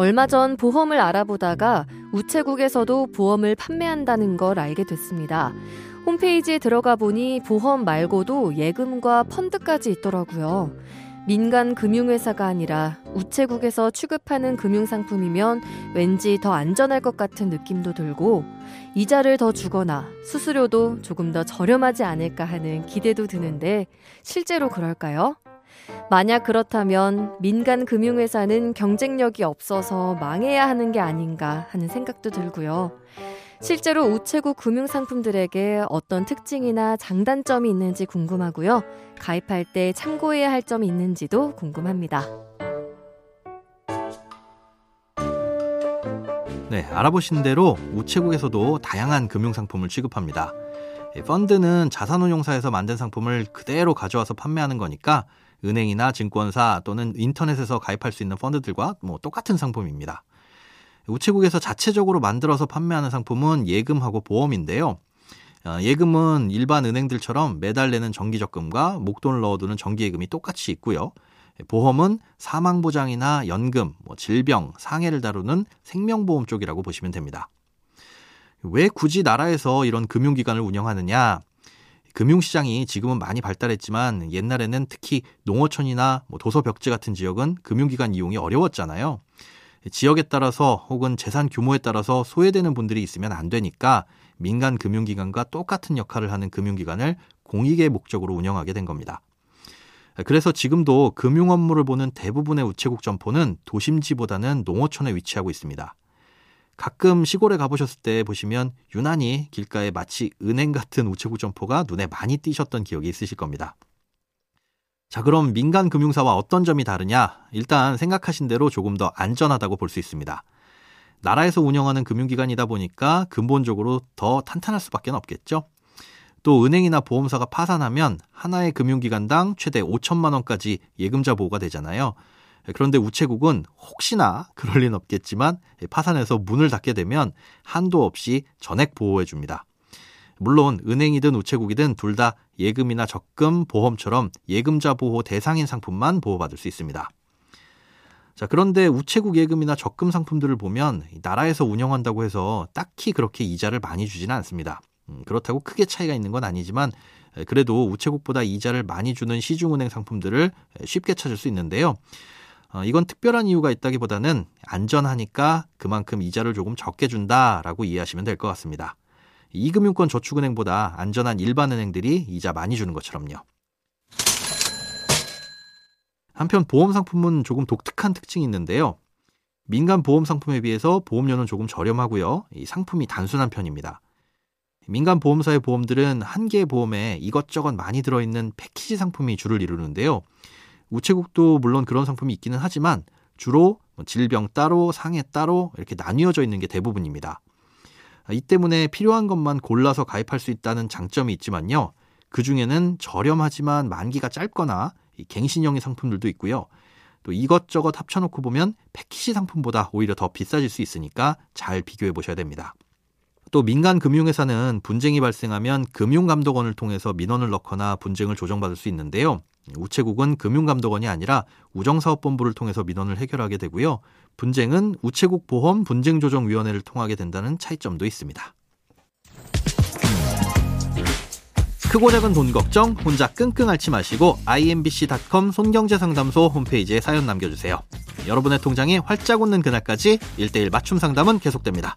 얼마 전 보험을 알아보다가 우체국에서도 보험을 판매한다는 걸 알게 됐습니다. 홈페이지에 들어가 보니 보험 말고도 예금과 펀드까지 있더라고요. 민간 금융회사가 아니라 우체국에서 취급하는 금융상품이면 왠지 더 안전할 것 같은 느낌도 들고 이자를 더 주거나 수수료도 조금 더 저렴하지 않을까 하는 기대도 드는데 실제로 그럴까요? 만약 그렇다면 민간 금융회사는 경쟁력이 없어서 망해야 하는 게 아닌가 하는 생각도 들고요. 실제로 우체국 금융상품들에게 어떤 특징이나 장단점이 있는지 궁금하고요. 가입할 때 참고해야 할 점이 있는지도 궁금합니다. 네, 알아보신 대로 우체국에서도 다양한 금융상품을 취급합니다. 펀드는 자산운용사에서 만든 상품을 그대로 가져와서 판매하는 거니까 은행이나 증권사 또는 인터넷에서 가입할 수 있는 펀드들과 뭐 똑같은 상품입니다. 우체국에서 자체적으로 만들어서 판매하는 상품은 예금하고 보험인데요. 어, 예금은 일반 은행들처럼 매달 내는 정기적금과 목돈을 넣어두는 정기예금이 똑같이 있고요. 보험은 사망보장이나 연금, 뭐 질병, 상해를 다루는 생명보험 쪽이라고 보시면 됩니다. 왜 굳이 나라에서 이런 금융기관을 운영하느냐? 금융시장이 지금은 많이 발달했지만 옛날에는 특히 농어촌이나 뭐 도서 벽지 같은 지역은 금융기관 이용이 어려웠잖아요. 지역에 따라서 혹은 재산 규모에 따라서 소외되는 분들이 있으면 안 되니까 민간 금융기관과 똑같은 역할을 하는 금융기관을 공익의 목적으로 운영하게 된 겁니다. 그래서 지금도 금융 업무를 보는 대부분의 우체국 점포는 도심지보다는 농어촌에 위치하고 있습니다. 가끔 시골에 가보셨을 때 보시면 유난히 길가에 마치 은행 같은 우체국 점포가 눈에 많이 띄셨던 기억이 있으실 겁니다. 자, 그럼 민간 금융사와 어떤 점이 다르냐? 일단 생각하신 대로 조금 더 안전하다고 볼 수 있습니다. 나라에서 운영하는 금융기관이다 보니까 근본적으로 더 탄탄할 수밖에 없겠죠. 또 은행이나 보험사가 파산하면 하나의 금융기관당 최대 5천만 원까지 예금자 보호가 되잖아요. 그런데 우체국은 혹시나 그럴 리는 없겠지만 파산해서 문을 닫게 되면 한도 없이 전액 보호해 줍니다. 물론 은행이든 우체국이든 둘 다 예금이나 적금, 보험처럼 예금자 보호 대상인 상품만 보호받을 수 있습니다. 자, 그런데 우체국 예금이나 적금 상품들을 보면 나라에서 운영한다고 해서 딱히 그렇게 이자를 많이 주지는 않습니다. 음, 그렇다고 크게 차이가 있는 건 아니지만 그래도 우체국보다 이자를 많이 주는 시중은행 상품들을 쉽게 찾을 수 있는데요. 어, 이건 특별한 이유가 있다기보다는 안전하니까 그만큼 이자를 조금 적게 준다라고 이해하시면 될 것 같습니다. 이금융권 저축은행보다 안전한 일반 은행들이 이자 많이 주는 것처럼요. 한편 보험 상품은 조금 독특한 특징이 있는데요. 민간 보험 상품에 비해서 보험료는 조금 저렴하고요. 이 상품이 단순한 편입니다. 민간 보험사의 보험들은 한 개의 보험에 이것저것 많이 들어있는 패키지 상품이 주를 이루는데요. 우체국도 물론 그런 상품이 있기는 하지만 주로 뭐 질병 따로, 상해 따로 이렇게 나뉘어져 있는 게 대부분입니다. 이 때문에 필요한 것만 골라서 가입할 수 있다는 장점이 있지만요. 그 중에는 저렴하지만 만기가 짧거나 갱신형의 상품들도 있고요. 또 이것저것 합쳐놓고 보면 패키지 상품보다 오히려 더 비싸질 수 있으니까 잘 비교해 보셔야 됩니다. 또 민간 금융회사는 분쟁이 발생하면 금융감독원을 통해서 민원을 넣거나 분쟁을 조정받을 수 있는데요. 우체국은 금융감독원이 아니라 우정사업본부를 통해서 민원을 해결하게 되고요. 분쟁은 우체국 보험 분쟁조정위원회를 통하게 된다는 차이점도 있습니다. 크고 작은 돈 걱정 혼자 끙끙 앓지 마시고 imbc.com 손경제상담소 홈페이지에 사연 남겨주세요. 여러분의 통장이 활짝 웃는 그날까지 1대1 맞춤 상담은 계속됩니다.